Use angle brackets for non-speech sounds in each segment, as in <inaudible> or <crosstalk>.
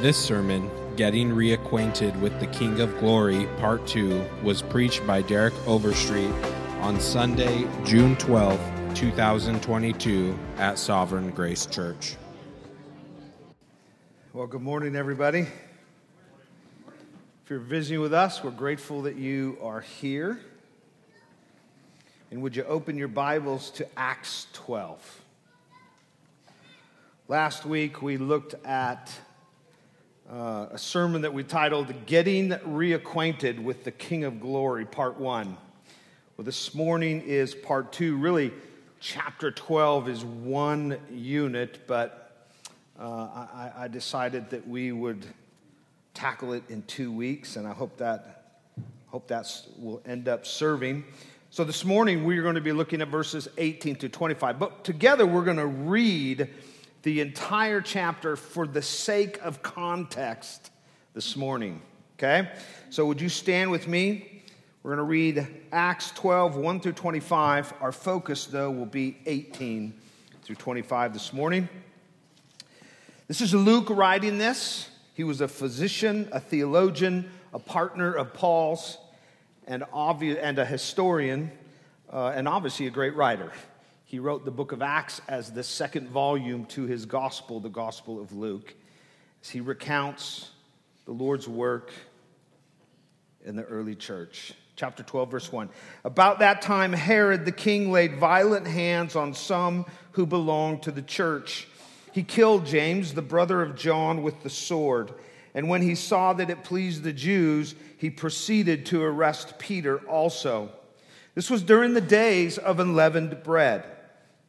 This sermon, Getting Reacquainted with the King of Glory, Part 2, was preached by Derek Overstreet on Sunday, June 12, 2022, at Sovereign Grace Church. Well, good morning, everybody. If you're visiting with us, we're grateful that you are here. And would you open your Bibles to Acts 12? Last week we looked at uh, a sermon that we titled Getting Reacquainted with the King of Glory, Part 1. Well, this morning is Part 2. Really, chapter 12 is one unit, but uh, I, I decided that we would tackle it in two weeks, and I hope that hope that will end up serving. So this morning we're going to be looking at verses 18 to 25. But together we're going to read the entire chapter for the sake of context this morning. Okay? So would you stand with me? We're going to read Acts 12, 1 through 25. Our focus, though, will be 18 through 25 this morning. This is Luke writing this. He was a physician, a theologian, a partner of Paul's, and, obvi- and a historian, uh, and obviously a great writer. He wrote the book of Acts as the second volume to his gospel, the Gospel of Luke, as he recounts the Lord's work in the early church. Chapter 12, verse 1. About that time, Herod the king laid violent hands on some who belonged to the church. He killed James, the brother of John, with the sword. And when he saw that it pleased the Jews, he proceeded to arrest Peter also. This was during the days of unleavened bread.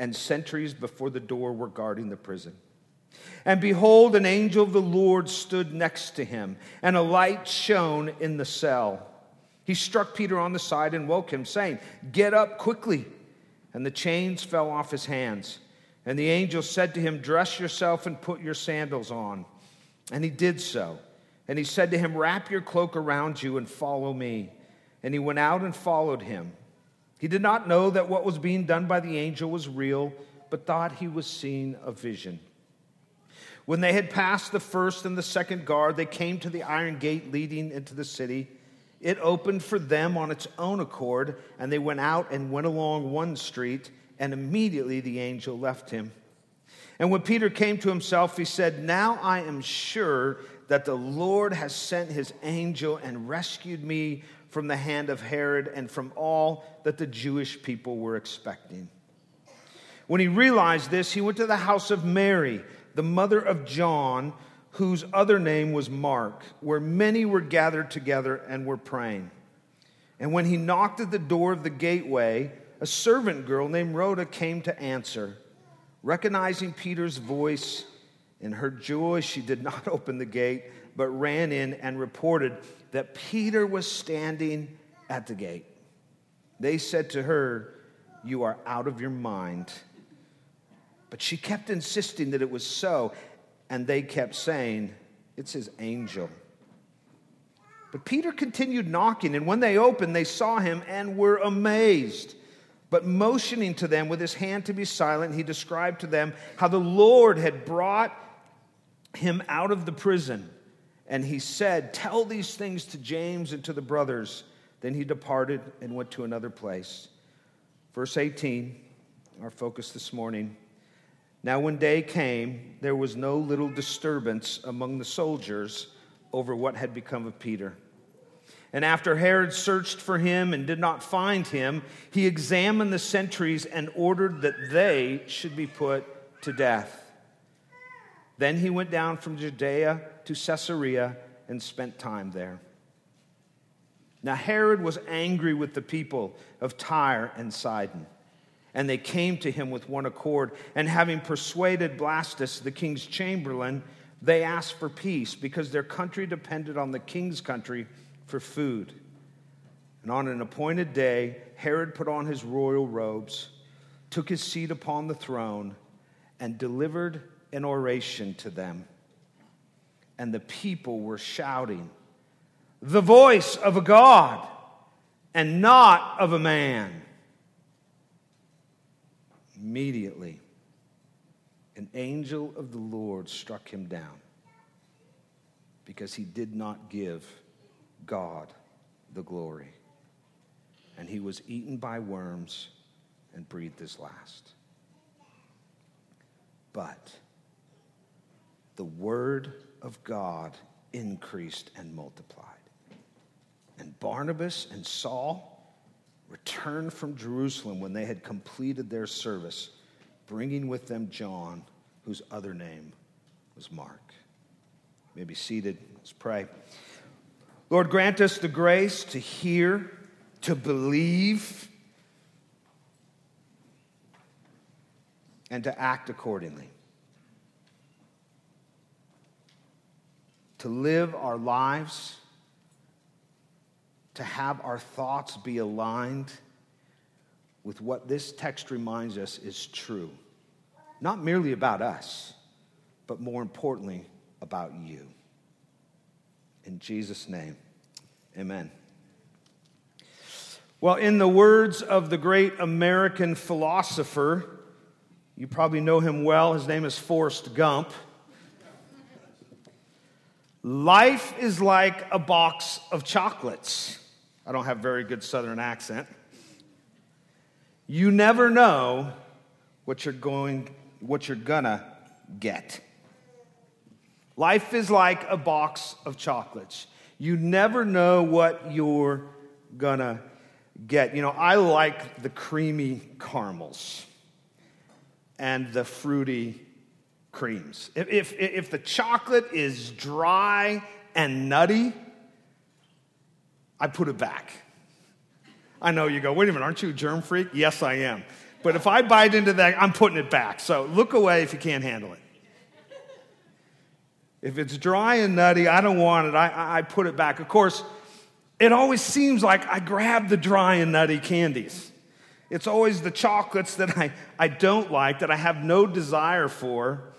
and sentries before the door were guarding the prison. And behold, an angel of the Lord stood next to him, and a light shone in the cell. He struck Peter on the side and woke him, saying, Get up quickly. And the chains fell off his hands. And the angel said to him, Dress yourself and put your sandals on. And he did so. And he said to him, Wrap your cloak around you and follow me. And he went out and followed him. He did not know that what was being done by the angel was real, but thought he was seeing a vision. When they had passed the first and the second guard, they came to the iron gate leading into the city. It opened for them on its own accord, and they went out and went along one street, and immediately the angel left him. And when Peter came to himself, he said, Now I am sure that the Lord has sent his angel and rescued me from the hand of Herod and from all that the Jewish people were expecting. When he realized this, he went to the house of Mary, the mother of John, whose other name was Mark, where many were gathered together and were praying. And when he knocked at the door of the gateway, a servant girl named Rhoda came to answer. Recognizing Peter's voice, in her joy, she did not <laughs> open the gate, but ran in and reported that Peter was standing at the gate. They said to her, You are out of your mind. But she kept insisting that it was so, and they kept saying, It's his angel. But Peter continued knocking, and when they opened, they saw him and were amazed. But motioning to them with his hand to be silent, he described to them how the Lord had brought him out of the prison. And he said, Tell these things to James and to the brothers. Then he departed and went to another place. Verse 18, our focus this morning. Now, when day came, there was no little disturbance among the soldiers over what had become of Peter. And after Herod searched for him and did not find him, he examined the sentries and ordered that they should be put to death. Then he went down from Judea to Caesarea and spent time there. Now Herod was angry with the people of Tyre and Sidon, and they came to him with one accord, and having persuaded Blastus, the king's chamberlain, They asked for peace because their country depended on the king's country for food. And on an appointed day, Herod put on his royal robes, took his seat upon the throne, and delivered an oration to them. And the people were shouting, The voice of a God and not of a man. Immediately, an angel of the Lord struck him down because he did not give God the glory. And he was eaten by worms and breathed his last. But the word of God increased and multiplied. And Barnabas and Saul returned from Jerusalem when they had completed their service, bringing with them John, whose other name was Mark. You may be seated. Let's pray. Lord, grant us the grace to hear, to believe, and to act accordingly. To live our lives to have our thoughts be aligned with what this text reminds us is true. Not merely about us, but more importantly, about you. In Jesus' name, amen. Well, in the words of the great American philosopher, you probably know him well, his name is Forrest Gump. Life is like a box of chocolates. I don't have very good southern accent. You never know what you're going what you're gonna get. Life is like a box of chocolates. You never know what you're gonna get. You know, I like the creamy caramels and the fruity creams. If, if, if the chocolate is dry and nutty, I put it back. I know you go, wait a minute, aren't you a germ freak? Yes, I am. But if I bite into that, I'm putting it back. So look away if you can't handle it. If it's dry and nutty, I don't want it. I, I put it back. Of course, it always seems like I grab the dry and nutty candies. It's always the chocolates that I, I don't like, that I have no desire for.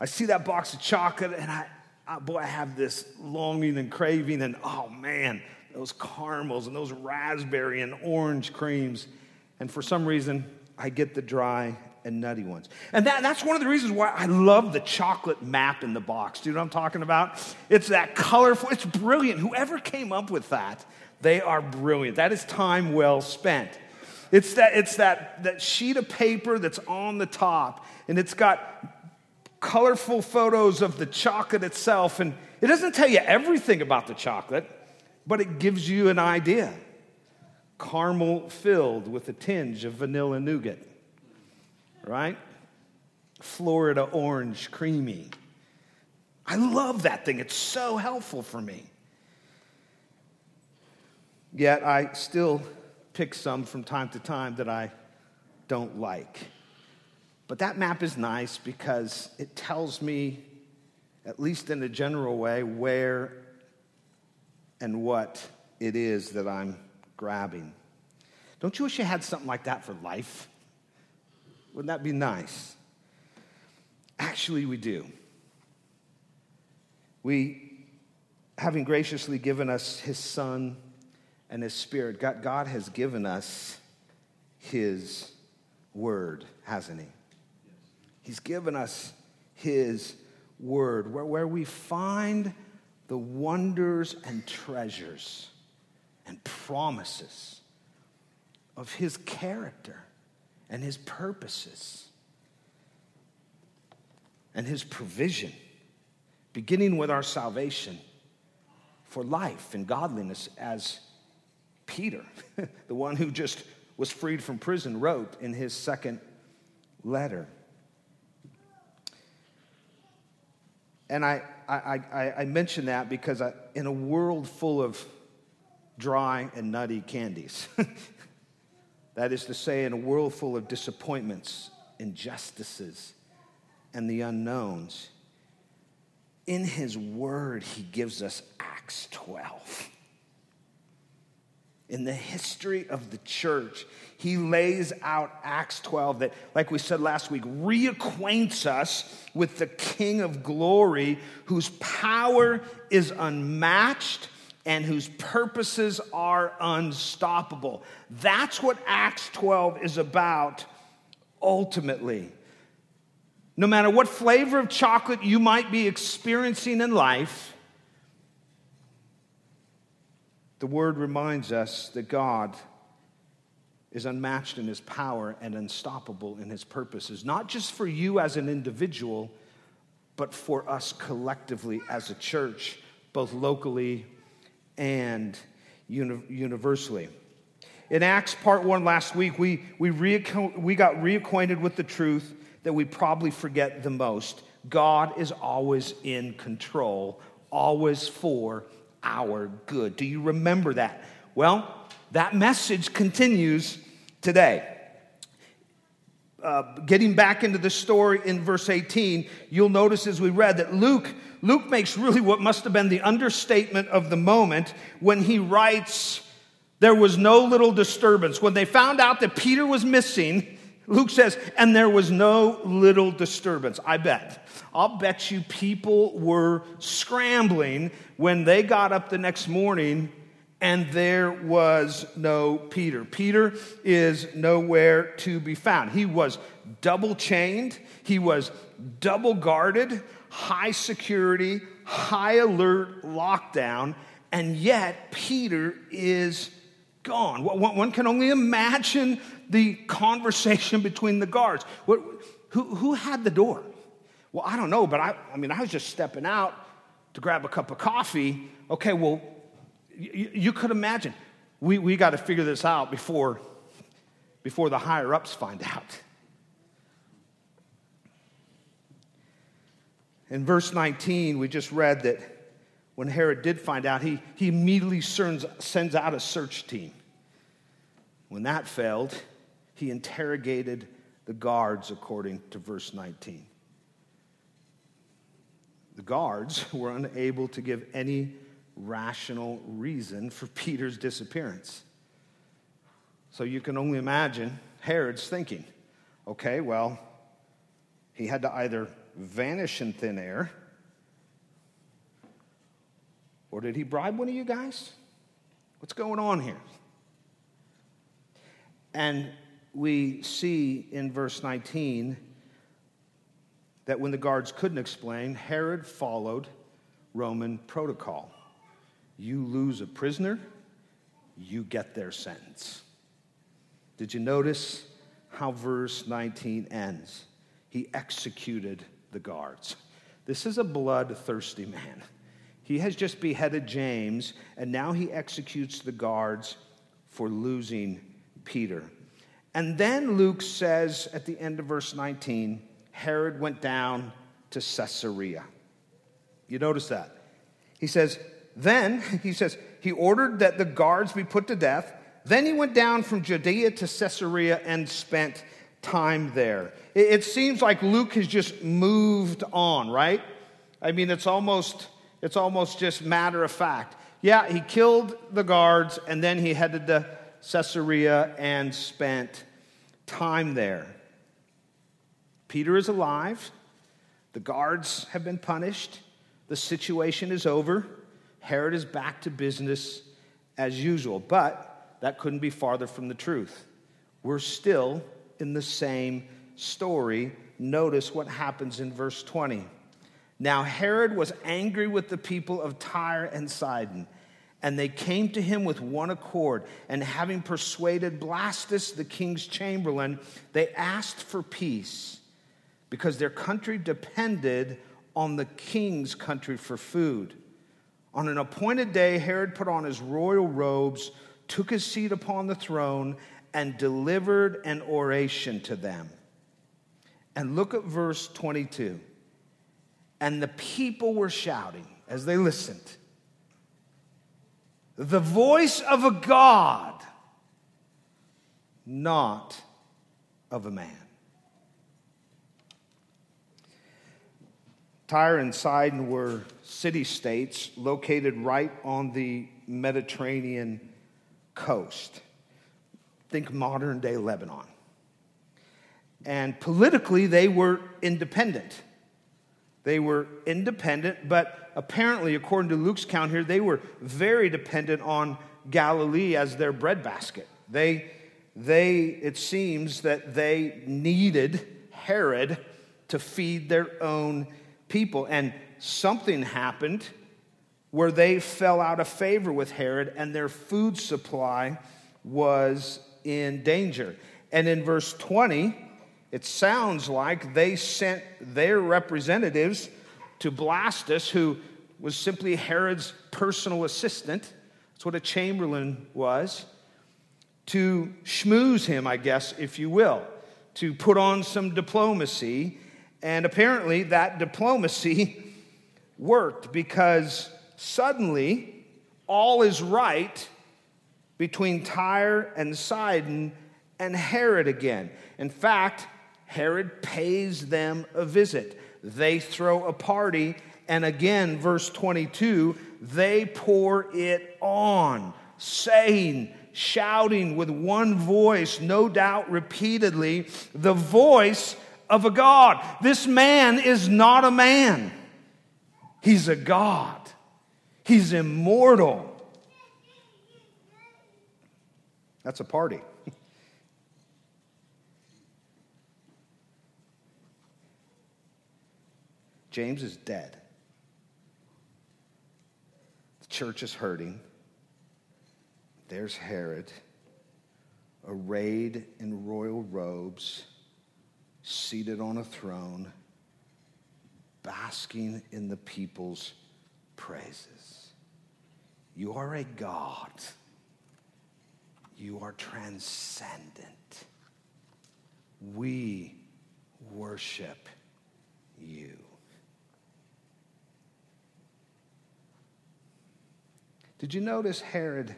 I see that box of chocolate and I, I, boy, I have this longing and craving, and oh man, those caramels and those raspberry and orange creams. And for some reason, I get the dry and nutty ones. And that, that's one of the reasons why I love the chocolate map in the box. Do you know what I'm talking about? It's that colorful, it's brilliant. Whoever came up with that, they are brilliant. That is time well spent. It's that, it's that, that sheet of paper that's on the top, and it's got colorful photos of the chocolate itself. And it doesn't tell you everything about the chocolate, but it gives you an idea. Caramel filled with a tinge of vanilla nougat, right? Florida orange creamy. I love that thing. It's so helpful for me. Yet I still pick some from time to time that I don't like. But that map is nice because it tells me, at least in a general way, where and what it is that I'm grabbing. Don't you wish you had something like that for life? Wouldn't that be nice? Actually, we do. We, having graciously given us His Son and His Spirit, God, has given us His Word, hasn't He? He's given us His Word, where, where we find the wonders and treasures and promises of His character and His purposes and His provision, beginning with our salvation for life and godliness, as Peter, <laughs> the one who just was freed from prison, wrote in his second letter. And I, I, I, I mention that because I, in a world full of dry and nutty candies, <laughs> that is to say, in a world full of disappointments, injustices, and the unknowns, in his word, he gives us Acts 12. In the history of the church, he lays out Acts 12 that, like we said last week, reacquaints us with the King of glory whose power is unmatched and whose purposes are unstoppable. That's what Acts 12 is about ultimately. No matter what flavor of chocolate you might be experiencing in life, the word reminds us that God is unmatched in his power and unstoppable in his purposes, not just for you as an individual, but for us collectively as a church, both locally and uni- universally. In Acts part one last week, we, we, we got reacquainted with the truth that we probably forget the most. God is always in control, always for our good. Do you remember that? Well, that message continues today. Uh, getting back into the story in verse 18, you'll notice as we read that Luke, Luke makes really what must have been the understatement of the moment when he writes, There was no little disturbance. When they found out that Peter was missing, Luke says, and there was no little disturbance. I bet. I'll bet you people were scrambling when they got up the next morning and there was no Peter. Peter is nowhere to be found. He was double chained, he was double guarded, high security, high alert lockdown, and yet Peter is gone. One can only imagine the conversation between the guards. Who, who had the door? Well, I don't know, but I, I mean, I was just stepping out to grab a cup of coffee. Okay, well, you, you could imagine. We, we got to figure this out before, before the higher ups find out. In verse 19, we just read that when Herod did find out, he, he immediately sends, sends out a search team. When that failed, he interrogated the guards according to verse 19. The guards <laughs> were unable to give any rational reason for <laughs> Peter's disappearance. So you can only imagine Herod's thinking okay, well, he had to either vanish in thin air, or did he bribe one of you guys? What's going on here? And we see in verse 19 that when the guards couldn't explain, Herod followed Roman protocol. You lose a prisoner, you get their sentence. Did you notice how verse 19 ends? He executed the guards. This is a bloodthirsty man. He has just beheaded James, and now he executes the guards for losing Peter. And then Luke says at the end of verse 19, Herod went down to Caesarea. You notice that? He says, then, <laughs> he says, he ordered that the guards be put to death. Then he went down from Judea to Caesarea and spent time there. It, seems like Luke has just moved on, right? I mean, it's almost, it's almost just matter of fact. Yeah, he killed the guards and then he headed to Caesarea and spent time there. Peter is alive. The guards have been punished. The situation is over. Herod is back to business as usual. But that couldn't be farther from the truth. We're still in the same story. Notice what happens in verse 20. Now, Herod was angry with the people of Tyre and Sidon, and they came to him with one accord. And having persuaded Blastus, the king's chamberlain, they asked for peace because their country depended on the king's country for food. On an appointed day, Herod put on his royal robes, took his seat upon the throne, and delivered an oration to them. And look at verse 22. And the people were shouting as they listened the voice of a God, not of a man. Tyre and Sidon were city states located right on the Mediterranean coast. Think modern day Lebanon. And politically, they were independent. They were independent, but apparently, according to Luke's count here, they were very dependent on Galilee as their breadbasket. They, they, it seems that they needed Herod to feed their own people. And something happened where they fell out of favor with Herod and their food supply was in danger. And in verse 20, it sounds like they sent their representatives to Blastus, who was simply Herod's personal assistant. That's what a chamberlain was. To schmooze him, I guess, if you will, to put on some diplomacy and apparently, that diplomacy <laughs> worked because suddenly all is right between Tyre and Sidon and Herod again. In fact, Herod pays them a visit. They throw a party, and again, verse 22, they pour it on, saying, shouting with one voice, no doubt repeatedly, the voice of a God. This man is not a man, he's a God. He's immortal. That's a party. James is dead. The church is hurting. There's Herod, arrayed in royal robes seated on a throne, basking in the people's praises. You are a God. You are transcendent. We worship you. Did you notice Herod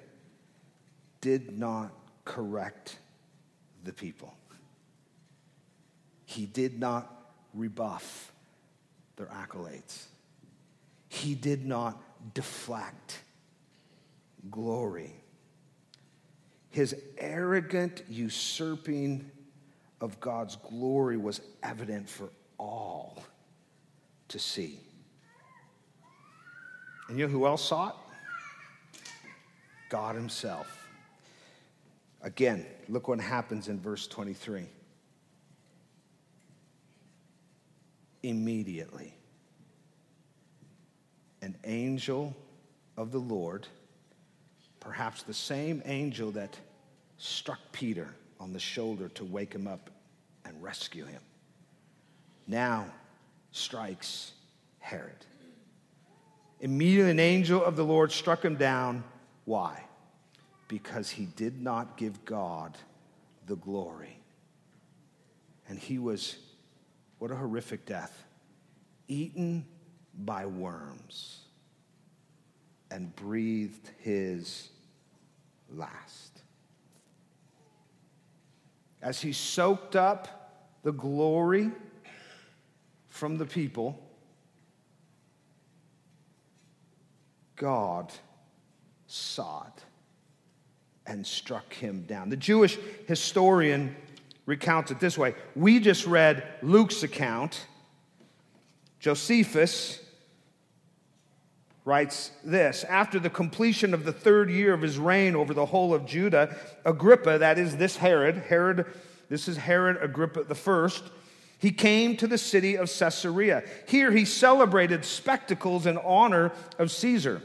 did not correct the people? He did not rebuff their accolades. He did not deflect glory. His arrogant usurping of God's glory was evident for all to see. And you know who else saw it? God Himself. Again, look what happens in verse 23. immediately. An angel of the Lord, perhaps the same angel that struck Peter on the shoulder to wake him up and rescue him, now strikes Herod. Immediately, an angel of the Lord struck him down. Why? Because he did not give God the glory. And he was what a horrific death. Eaten by worms and breathed his last. As he soaked up the glory from the people, God saw it and struck him down. The Jewish historian recounts it this way. We just read Luke's account. Josephus writes this After the completion of the third year of his reign over the whole of Judah, Agrippa, that is this Herod, Herod, this is Herod Agrippa the first, he came to the city of Caesarea. Here he celebrated spectacles in honor of Caesar.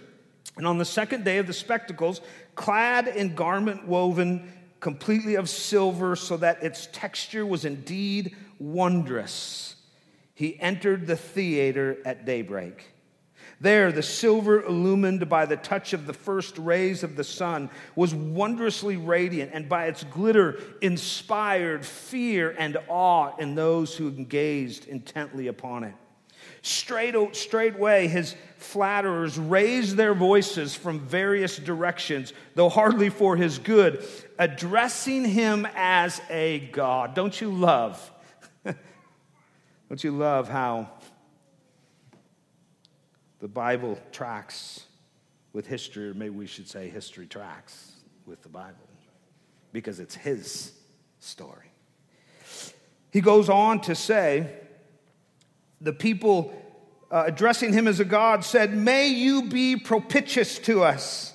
And on the second day of the spectacles, clad in garment woven completely of silver, so that its texture was indeed wondrous. He entered the theater at daybreak. There, the silver, illumined by the touch of the first rays of the sun, was wondrously radiant, and by its glitter inspired fear and awe in those who gazed intently upon it. Straight, straightway, his flatterers raised their voices from various directions, though hardly for his good, addressing him as a God. Don't you love? <laughs> Don't you love how The Bible tracks with history, or maybe we should say history tracks with the Bible, because it's his story. He goes on to say, the people uh, addressing him as a God said, May you be propitious to us.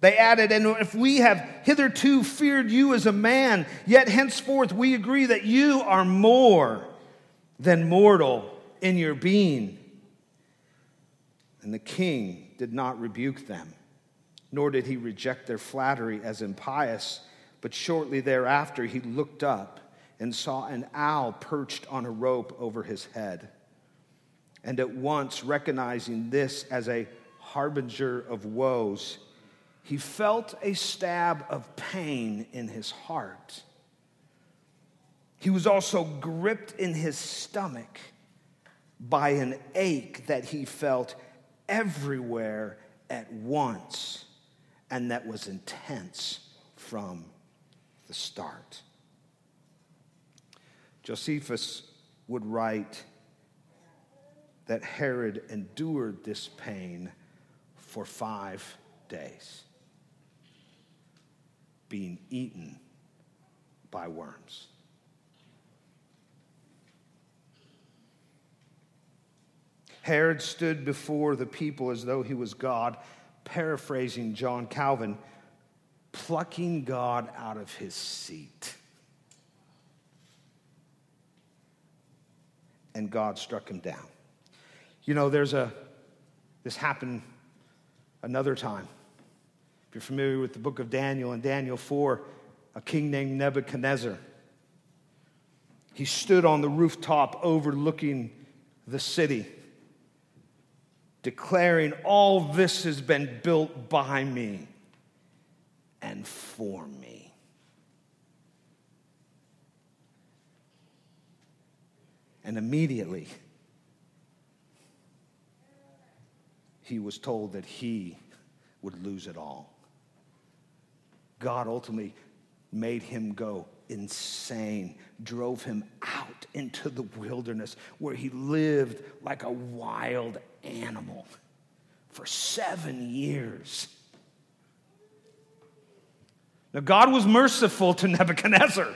They added, And if we have hitherto feared you as a man, yet henceforth we agree that you are more than mortal in your being. And the king did not rebuke them, nor did he reject their flattery as impious, but shortly thereafter he looked up and saw an owl perched on a rope over his head. And at once, recognizing this as a harbinger of woes, he felt a stab of pain in his heart. He was also gripped in his stomach by an ache that he felt everywhere at once and that was intense from the start. Josephus would write that Herod endured this pain for five days, being eaten by worms. Herod stood before the people as though he was God, paraphrasing John Calvin, plucking God out of his seat. and God struck him down. You know, there's a, this happened another time. If you're familiar with the book of Daniel, in Daniel 4, a king named Nebuchadnezzar, he stood on the rooftop overlooking the city, declaring, All this has been built by me and for me. And immediately, he was told that he would lose it all. God ultimately made him go insane, drove him out into the wilderness where he lived like a wild animal for seven years. Now, God was merciful to <laughs> Nebuchadnezzar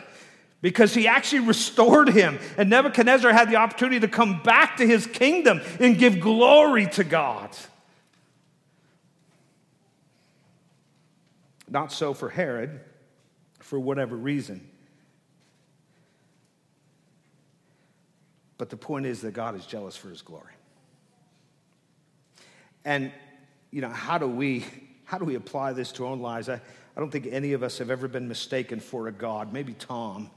because he actually restored him. And Nebuchadnezzar had the opportunity to come back to his kingdom and give glory to God. Not so for Herod, for whatever reason. But the point is that God is jealous for his glory. And, you know, how do we, how do we apply this to our own lives? I, I don't think any of us have ever been mistaken for a God, maybe Tom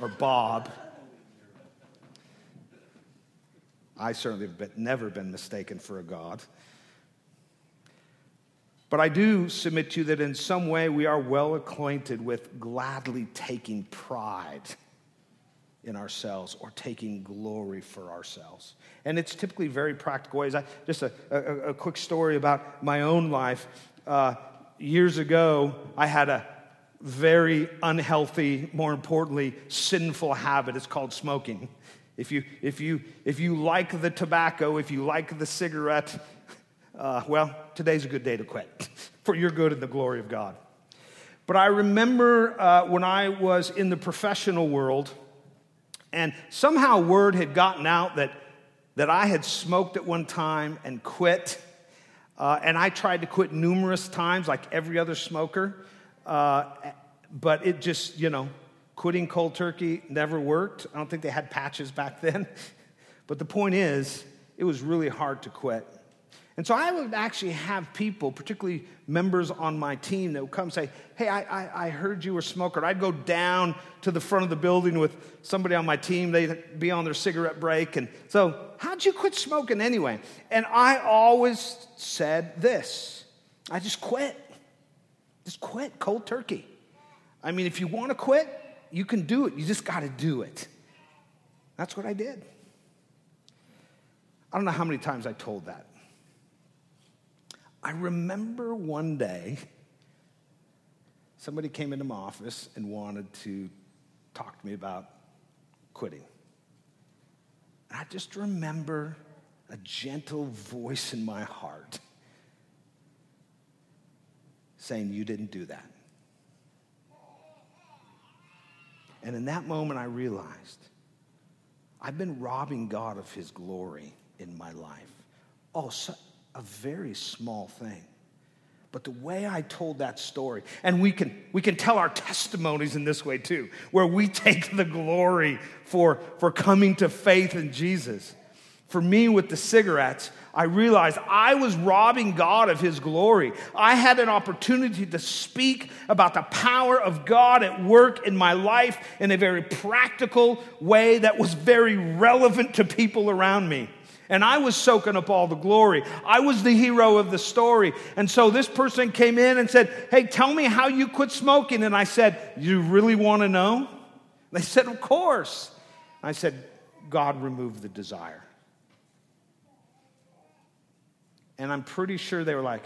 or Bob. I certainly have been, never been mistaken for a God. But I do submit to you that in some way we are well acquainted with gladly taking pride in ourselves or taking glory for ourselves. And it's typically very practical ways. I, just a, a, a, quick story about my own life. Uh, years ago, I had a very unhealthy, more importantly, sinful habit. It's called smoking. If you, if you, if you like the tobacco, if you like the cigarette, uh, well, today's a good day to quit <laughs> for your good and the glory of God. But I remember uh, when I was in the professional world, and somehow word had gotten out that, that I had smoked at one time and quit. Uh, and I tried to quit numerous times, like every other smoker. Uh, but it just, you know, quitting cold turkey never worked. I don't think they had patches back then. <laughs> but the point is, it was really hard to quit. And so I would actually have people, particularly members on my team, that would come say, Hey, I, I, I, heard you were a smoker. I'd go down to the front of the building with somebody on my team. They'd be on their cigarette break. And so, how'd you quit smoking anyway? And I always said this I just quit. Just quit cold turkey. I mean, if you want to quit, you can do it. You just got to do it. That's what I did. I don't know how many times I told that. I remember one day somebody came into my office and wanted to talk to me about quitting. And I just remember a gentle voice in my heart saying, You didn't do that. And in that moment, I realized I've been robbing God of his glory in my life. Oh, so, a very small thing. But the way I told that story, and we can, we can tell our testimonies in this way too, where we <laughs> take the glory for, for coming to faith in Jesus. For me, with the cigarettes, I realized I was robbing God of His glory. I had an opportunity to speak about the power of God at work in my life in a very practical way that was very relevant to people around me. And I was soaking up all the glory. I was the hero of the story. And so this person came in and said, Hey, tell me how you quit smoking. And I said, You really want to know? They said, Of course. I said, God removed the desire. And I'm pretty sure they were like,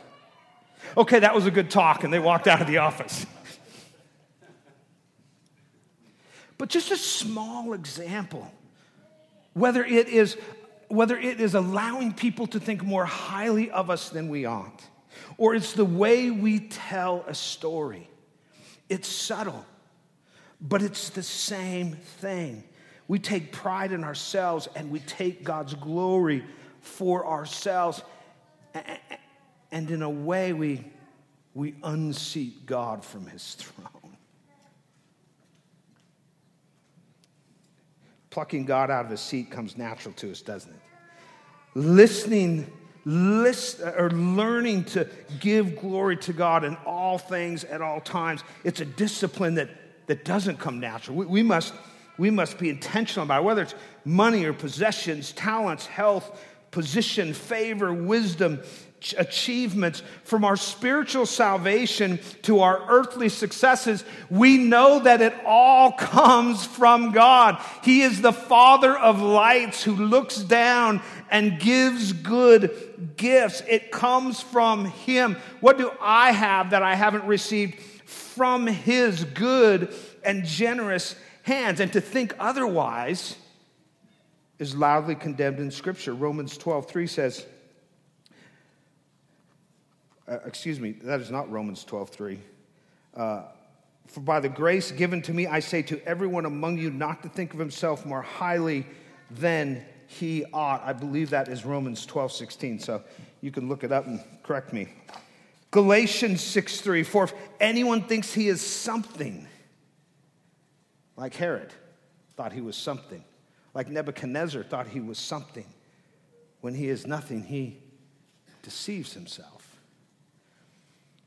Okay, that was a good talk. And they walked out of the office. <laughs> but just a small example whether it is whether it is allowing people to think more highly of us than we ought, or it's the way we tell a story. It's subtle, but it's the same thing. We take pride in ourselves and we take God's glory for ourselves. And in a way, we, we unseat God from his throne. Plucking God out of his seat comes natural to us, doesn't it? Listening, list, or learning to give glory to God in all things at all times. It's a discipline that, that doesn't come natural. We, we, must, we must be intentional about it, whether it's money or possessions, talents, health, position, favor, wisdom, achievements, from our spiritual salvation to our earthly successes, we know that it all comes from God. He is the Father of lights who looks down and gives good gifts. It comes from Him. What do I have that I haven't received from His good and generous hands? And to think otherwise is loudly condemned in Scripture. Romans 12 3 says, uh, excuse me, that is not Romans 12 3. Uh, for by the grace given to me, I say to everyone among you not to think of himself more highly than he ought. I believe that is Romans 12 16. So you can look it up and correct me. Galatians 6 3. For if anyone thinks he is something, like Herod thought he was something, like Nebuchadnezzar thought he was something, when he is nothing, he deceives himself.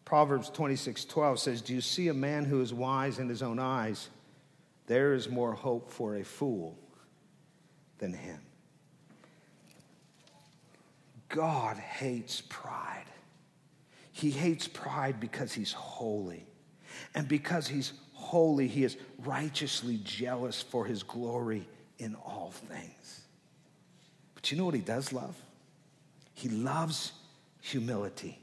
Proverbs 26 12 says, Do you see a man who is wise in his own eyes? There is more hope for a fool than him. God hates pride. He hates pride because he's holy. And because he's holy, he is righteously jealous for his glory in all things. But you know what he does love? He loves humility.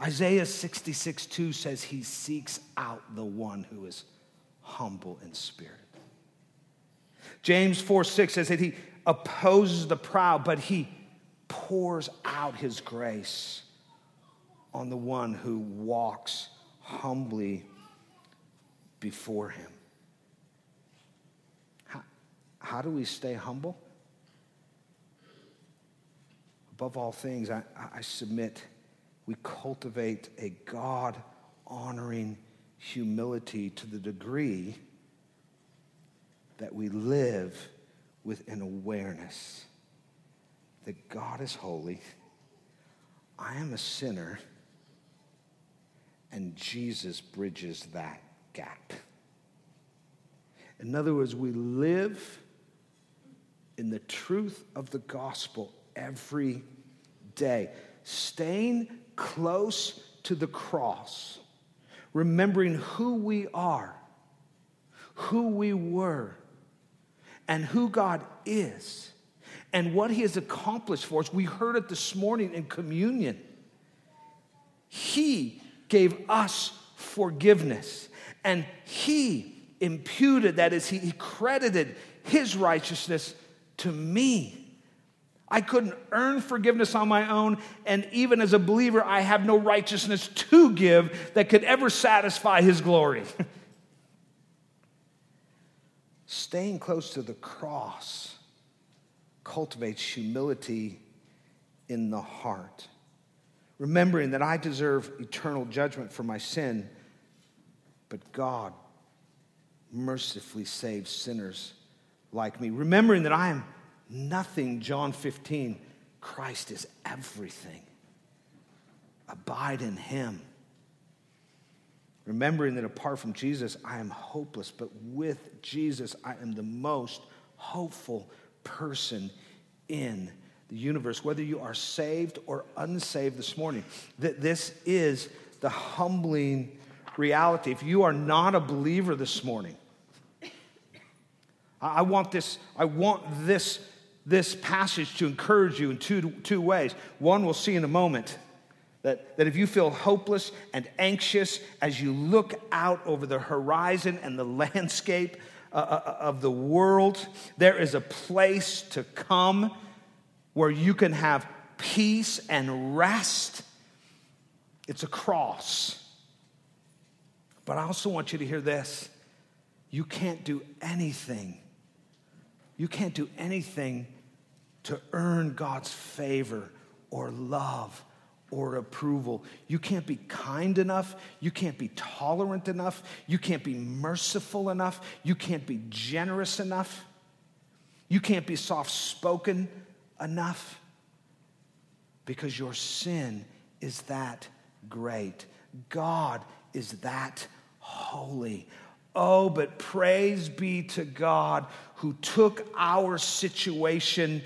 Isaiah 66 2 says he seeks out the one who is humble in spirit. James 4 6 says that he opposes the proud, but he pours out his grace on the one who walks humbly before him. How, how do we stay humble? Above all things, I, I submit we cultivate a God honoring humility to the degree that we live with an awareness that God is holy, I am a sinner, and Jesus bridges that gap. In other words, we live in the truth of the gospel every day, staying close to the cross, remembering who we are, who we were, and who God is, and what He has accomplished for us. We heard it this morning in communion. He gave us forgiveness, and He imputed, that is, He credited His righteousness to me. I couldn't earn forgiveness on my own, and even as a believer, I have no righteousness to give that could ever satisfy his glory. <laughs> Staying close to the cross cultivates humility in the heart. Remembering that I deserve eternal judgment for my sin, but God mercifully saves sinners like me. Remembering that I am nothing, John 15, Christ is everything. Abide in Him. Remembering that apart from Jesus, I am hopeless, but with Jesus, I am the most hopeful person in the universe, whether you are saved or unsaved this morning. That this is the humbling reality. If you are not a believer this morning, I want this, I want this, this passage to encourage you in two, two ways. One, we'll see in a moment that, that if you feel hopeless and anxious as you look out over the horizon and the <laughs> landscape uh, uh, uh, of the world, there is a place to come where you can have peace and rest. It's a cross. But I also want you to hear this you can't do anything. You can't do anything to earn God's favor or love or approval. You can't be kind enough. You can't be tolerant enough. You can't be merciful enough. You can't be generous enough. You can't be soft spoken enough because your sin is that great. God is that holy. Oh, but praise be to God who took our situation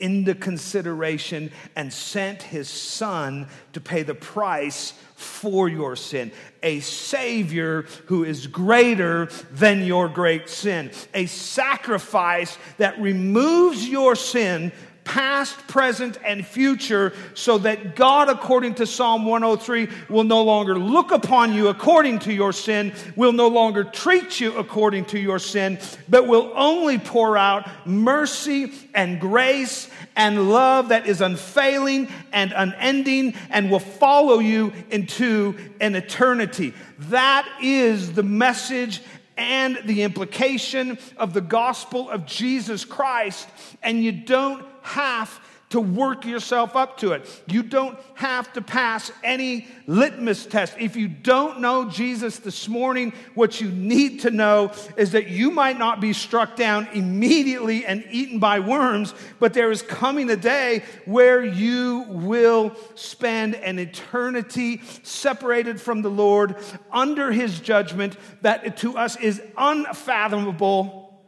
into consideration and sent his son to pay the price for your sin. A Savior who is greater than your great sin. A sacrifice that removes your sin past, present, and future, so that God, according to Psalm 103, will no longer look upon you according to your sin, will no longer treat you according to your sin, but will only pour out mercy and grace and love that is unfailing and unending and will follow you into an eternity. That is the message and the implication of the gospel of Jesus Christ, and you don't have to work yourself up to it. You don't have to pass any litmus test. If you don't know Jesus this morning, what you need to know is that you might not be struck down immediately and eaten by worms, but there is coming a day where you will spend an eternity separated from the Lord under his judgment that to us is unfathomable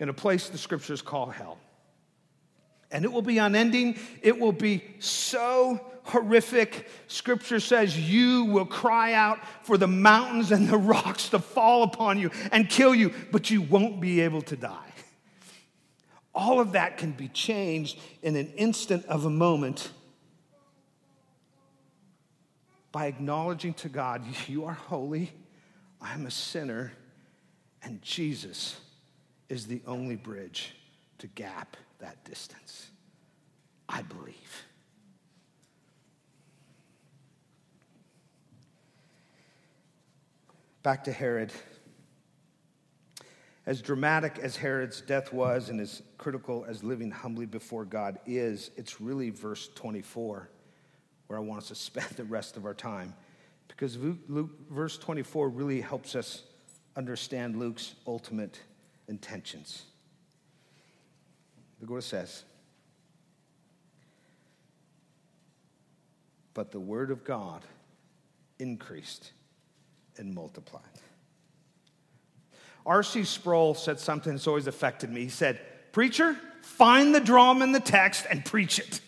in a place the scriptures call hell and it will be unending. It will be so horrific. Scripture says you will cry out for the mountains and the rocks to fall upon you and kill you, but you won't be able to die. All of that can be changed in an instant of a moment by acknowledging to God, You are holy, I'm a sinner, and Jesus is the only bridge to gap that distance. I believe. Back to Herod. As dramatic as Herod's death was and as critical as living humbly before God is, it's really verse 24 where I want us to spend the rest of our time. Because Luke, verse 24 really helps us understand Luke's ultimate intentions. Look what it says. But the word of God increased and multiplied. R.C. Sproul said something that's always affected me. He said, Preacher, find the drama in the text and preach it.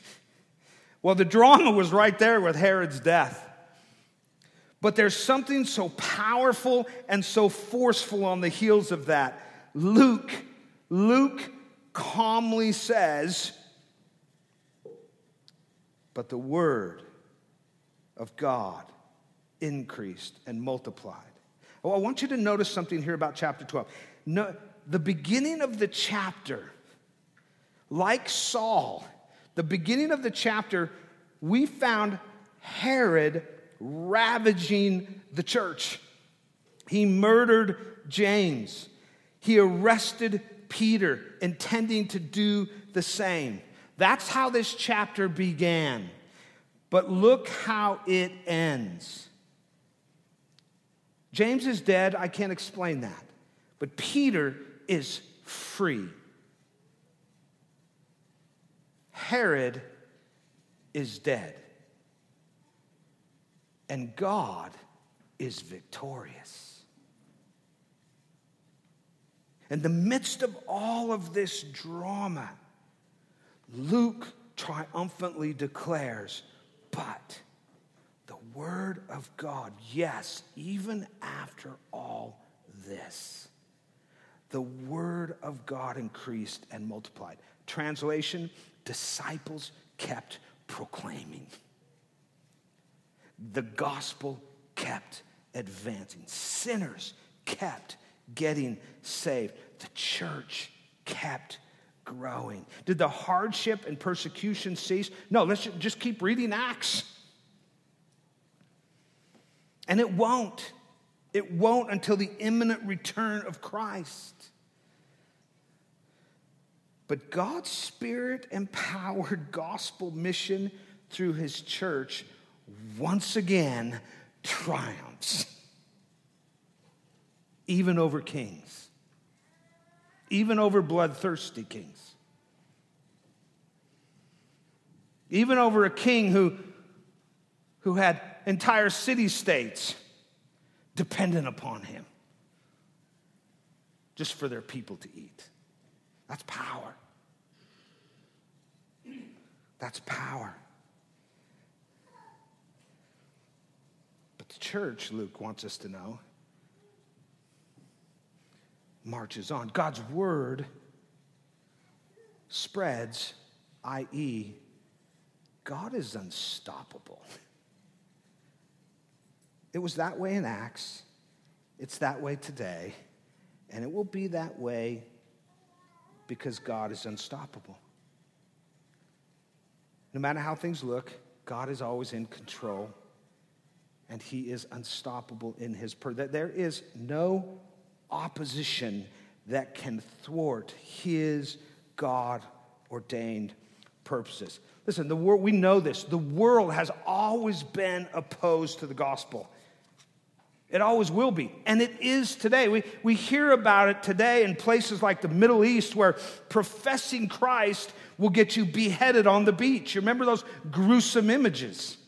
Well, the drama was right there with Herod's death. But there's something so powerful and so forceful on the heels of that. Luke, Luke calmly says, But the word of God increased and multiplied. Oh, I want you to notice something here about chapter 12. No, the beginning of the chapter like Saul, the beginning of the chapter, we found Herod ravaging the church. He murdered James. He arrested Peter, intending to do the same. That's how this chapter began. But look how it ends. James is dead. I can't explain that. But Peter is free. Herod is dead. And God is victorious. In the midst of all of this drama, Luke triumphantly declares, but the Word of God, yes, even after all this, the Word of God increased and multiplied. Translation disciples kept proclaiming. The gospel kept advancing. Sinners kept getting saved. The church kept growing. Did the hardship and persecution cease? No, let's just keep reading Acts. And it won't. It won't until the imminent return of Christ. But God's spirit empowered gospel mission through his church once again triumphs, even over kings, even over bloodthirsty kings, even over a king who, who had entire city states dependent upon him just for their people to eat. That's power. That's power. But the church, Luke wants us to know, marches on. God's word spreads, i.e., God is unstoppable. It was that way in Acts, it's that way today, and it will be that way because God is unstoppable. No matter how things look, God is always in control and he is unstoppable in his per there is no opposition that can thwart his God ordained purposes. Listen, the world we know this. The world has always been opposed to the gospel. It always will be. And it is today. We, we hear about it today in places like the Middle East where professing Christ will get you beheaded on the beach. You remember those gruesome images?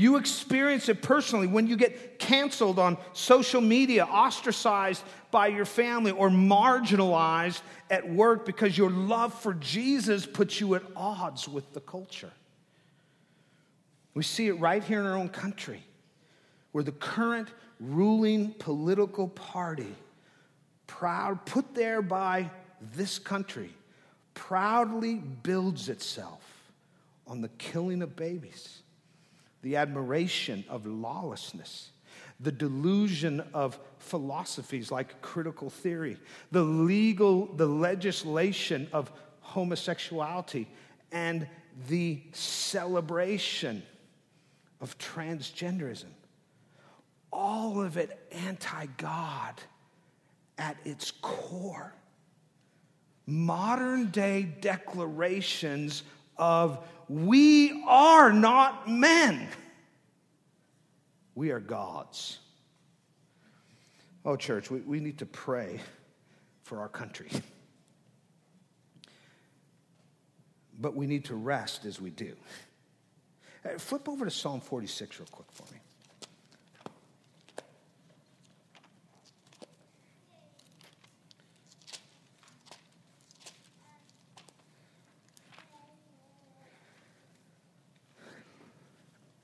You experience it personally when you get canceled on social media, ostracized by your family, or marginalized at work because your love for Jesus puts you at odds with the culture. We see it right here in our own country where the current ruling political party, proud, put there by this country, proudly builds itself on the killing of babies, the admiration of lawlessness, the delusion of philosophies like critical theory, the legal, the legislation of homosexuality, and the celebration of transgenderism all of it anti God at its core. Modern day declarations of we are not men, we are gods. Oh, church, we, we need to pray for our country. But we need to rest as we do. Flip over to Psalm 46 real quick for me.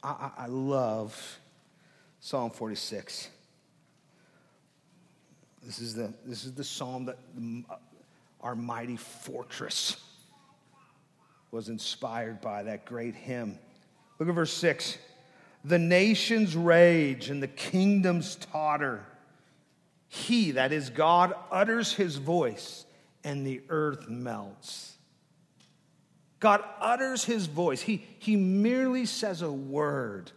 I, I love Psalm 46. This is the, this is the psalm that uh, our mighty fortress was inspired by, that great hymn. Look at verse 6. The nations rage and the kingdoms totter. He, that is God, utters his voice, and the earth melts. God utters his voice. He, he merely says a word,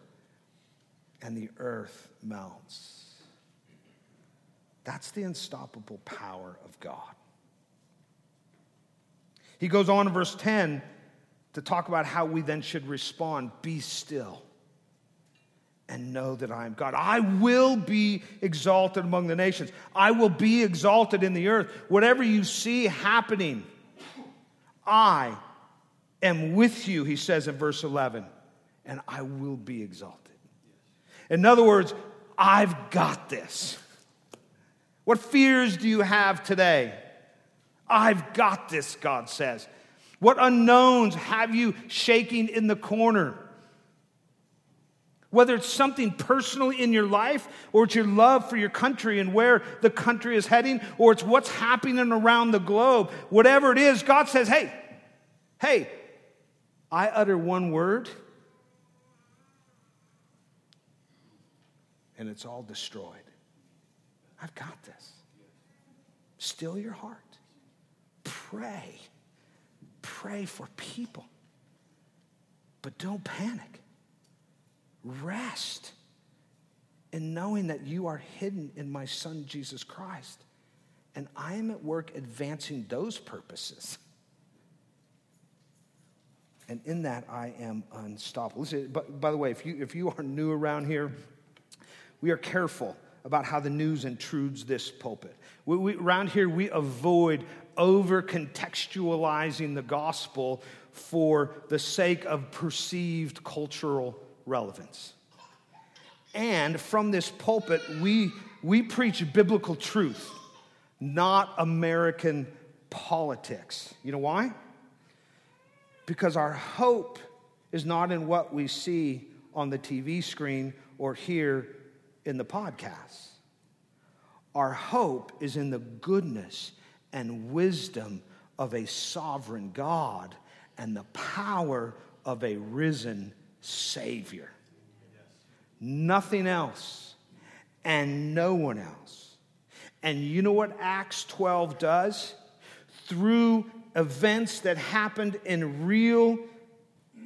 and the earth melts. That's the unstoppable power of God. He goes on in verse 10 to talk about how we then should respond Be still and know that I am God. I will be exalted among the nations, I will be exalted in the earth. Whatever you see happening, I am with you, he says in verse 11, and I will be exalted. In other words, I've got this. What fears do you have today? I've got this, God says. What unknowns have you shaking in the corner? Whether it's something personal in your life, or it's your love for your country and where the country is heading, or it's what's happening around the globe, whatever it is, God says, hey, hey, I utter one word and it's all destroyed. I've got this. Still your heart. Pray. Pray for people. But don't panic. Rest in knowing that you are hidden in my Son, Jesus Christ. And I am at work advancing those purposes. And in that, I am unstoppable. Listen, but by the way, if you, if you are new around here, we are careful about how the news intrudes this pulpit. We, we, around here, we avoid over contextualizing the gospel for the sake of perceived cultural relevance. And from this pulpit, we, we preach biblical truth, not American politics. You know why? Because our hope is not in what we see on the TV screen or hear in the podcast. Our hope is in the goodness and wisdom of a sovereign God and the power of a risen Savior. Nothing else and no one else. And you know what Acts 12 does? Through events that happened in real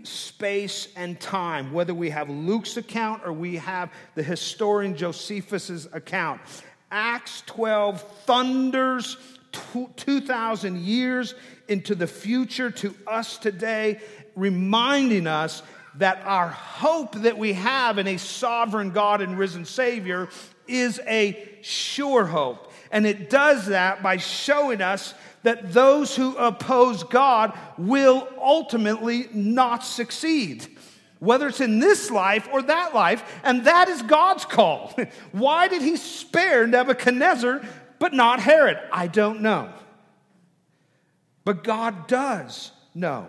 space and time, whether we have Luke's account or we have the historian Josephus's account. Acts 12 thunders 2,000 years into the future to us today, reminding us that our hope that we have in a sovereign God and risen Savior is a sure hope. And it does that by showing us that those who oppose God will ultimately not succeed, whether it's in this life or that life, and that is God's call. <laughs> Why did he spare Nebuchadnezzar but not Herod? I don't know. But God does know.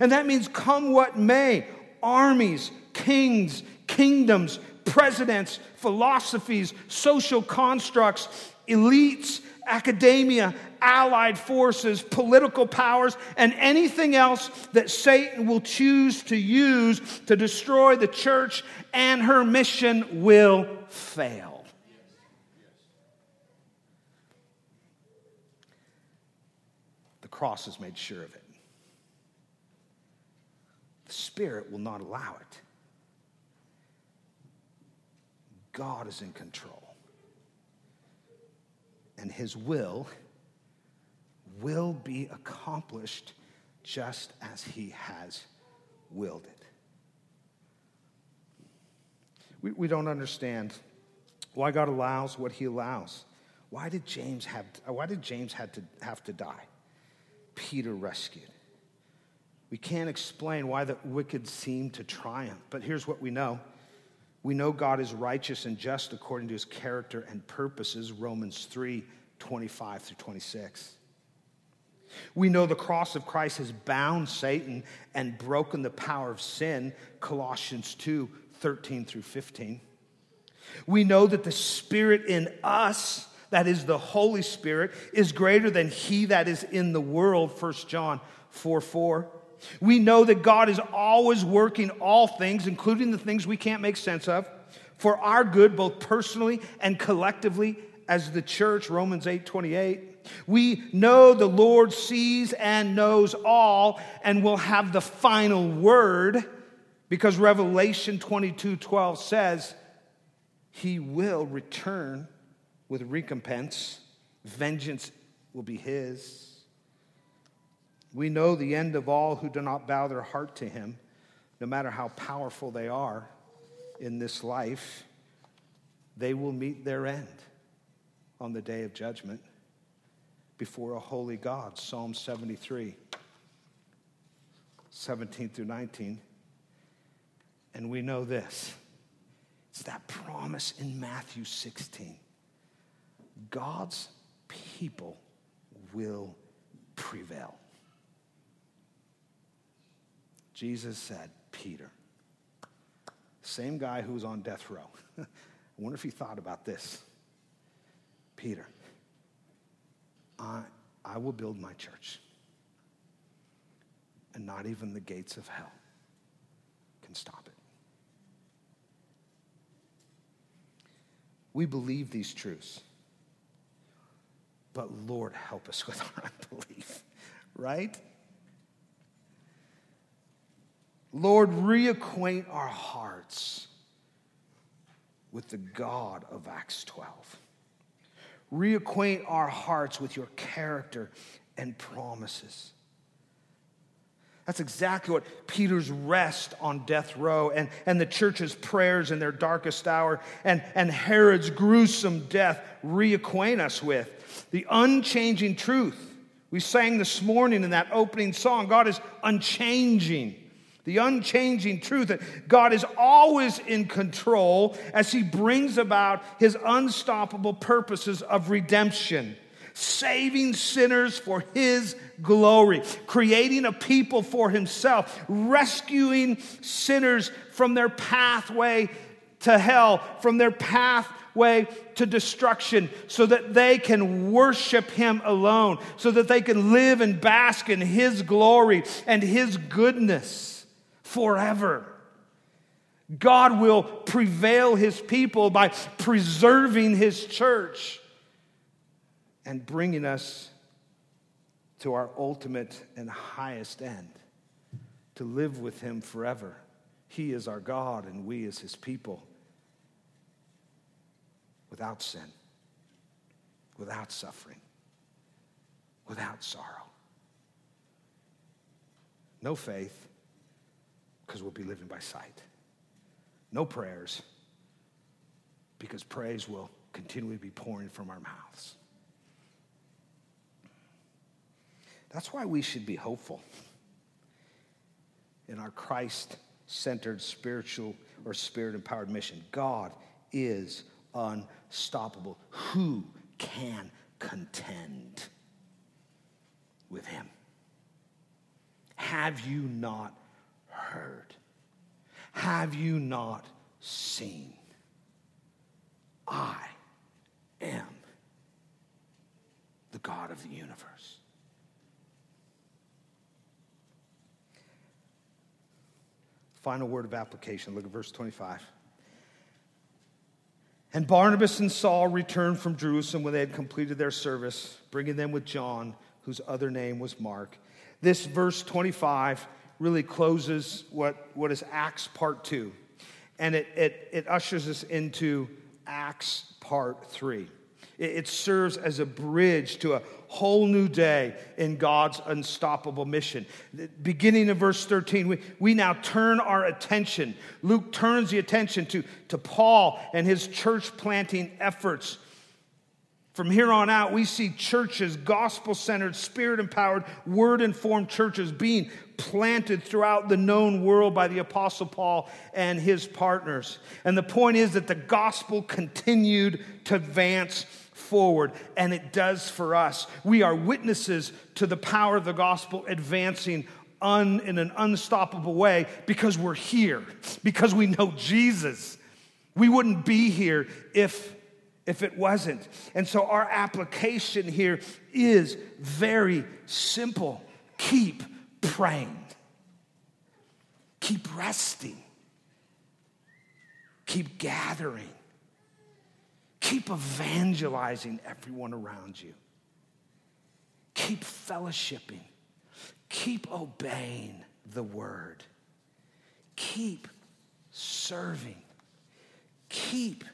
And that means, come what may, armies, kings, kingdoms, presidents, philosophies, social constructs, elites, academia, allied forces, political powers, and anything else that Satan will choose to use to destroy the church and her mission will fail. The cross has made sure of it. The Spirit will not allow it. God is in control and his will will be accomplished just as he has willed it. We, we don't understand why God allows what he allows. Why did James have, why did James have to, have to die? Peter rescued. We can't explain why the wicked seem to triumph, but here's what we know. We know God is righteous and just according to his character and purposes, Romans 3 25 through 26. We know the cross of Christ has bound Satan and broken the power of sin, Colossians 2 13 through 15. We know that the Spirit in us, that is the Holy Spirit, is greater than he that is in the world, 1 John 4 4. We know that God is always working all things, including the things we can't make sense of, for our good, both personally and collectively as the church, Romans 8 28. We know the Lord sees and knows all and will have the final word because Revelation 22 12 says, He will return with recompense, vengeance will be His. We know the end of all who do not bow their heart to Him, no matter how powerful they are in this life, they will meet their end on the day of judgment before a holy God. Psalm 73, 17 through 19. And we know this it's that promise in Matthew 16. God's people will prevail. Jesus said, Peter, same guy who's on death row. <laughs> I wonder if he thought about this. Peter, I, I will build my church, and not even the gates of hell can stop it. We believe these truths, but Lord, help us <laughs> with our unbelief, right? Lord, reacquaint our hearts with the God of Acts 12 reacquaint our hearts with your character and promises. That's exactly what Peter's rest on death row and, and the church's prayers in their darkest hour and, and Herod's gruesome death reacquaint us with. The unchanging truth. We sang this morning in that opening song God is unchanging. The unchanging truth that God is always in control as He brings about His unstoppable purposes of redemption, saving sinners for His glory, creating a people for Himself, rescuing sinners from their pathway to hell, from their pathway to destruction, so that they can worship Him alone, so that they can live and bask in His glory and His goodness forever. God will prevail his people by preserving his church and bringing us to our ultimate and highest end to live with him forever. He is our God and we as his people without sin, without suffering, without sorrow. No faith, because we'll be living by sight. No prayers, because praise will continually be pouring from our mouths. That's why we should be hopeful in our Christ centered spiritual or spirit empowered mission. God is unstoppable. Who can contend with him? Have you not heard? Have you not seen? I am the God of the universe. Final word of application. Look at verse 25. And Barnabas and Saul returned from Jerusalem when they had completed their service, bringing them with John, whose other name was Mark. This verse 25 really closes what, what is Acts part two. And it, it, it ushers us into Acts part three. It, it serves as a bridge to a whole new day in God's unstoppable mission. Beginning in verse 13, we, we now turn our attention. Luke turns the attention to, to Paul and his church planting efforts from here on out, we see churches, gospel centered, spirit empowered, word informed churches being planted throughout the known world by the Apostle Paul and his partners. And the point is that the gospel continued to advance forward, and it does for us. We are witnesses to the power of the gospel advancing un, in an unstoppable way because we're here, because we know Jesus. We wouldn't be here if if it wasn't. And so our application here is very simple. Keep praying, keep resting, keep gathering, keep evangelizing everyone around you. keep fellowshipping, keep obeying the word, keep serving, keep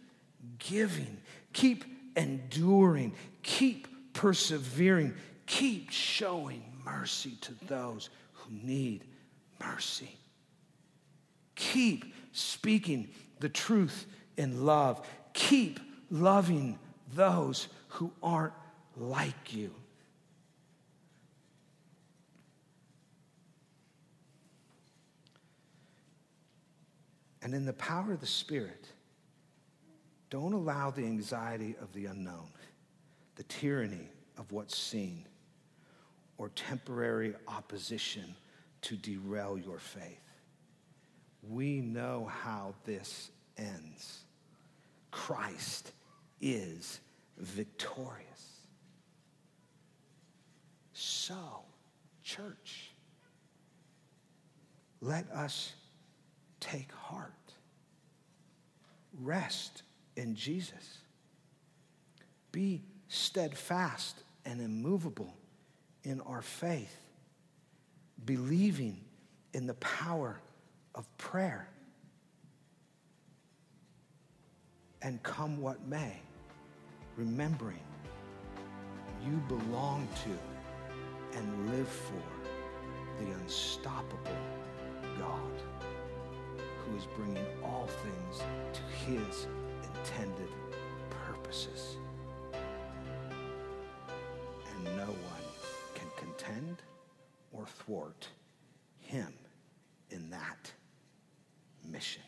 giving, keep enduring, keep persevering, keep showing mercy to those who need mercy. Keep speaking the truth in love. Keep loving those who aren't like you. And in the power of the Spirit, don't allow the anxiety of the unknown, the tyranny of what's seen, or temporary opposition to derail your faith. We know how this ends. Christ is victorious. So, church, let us take heart. Rest in Jesus. Be steadfast and immovable in our faith, believing in the power of prayer. And come what may, remembering you belong to and live for the unstoppable God who is bringing all things to his intended purposes. And no one can contend or thwart him in that mission.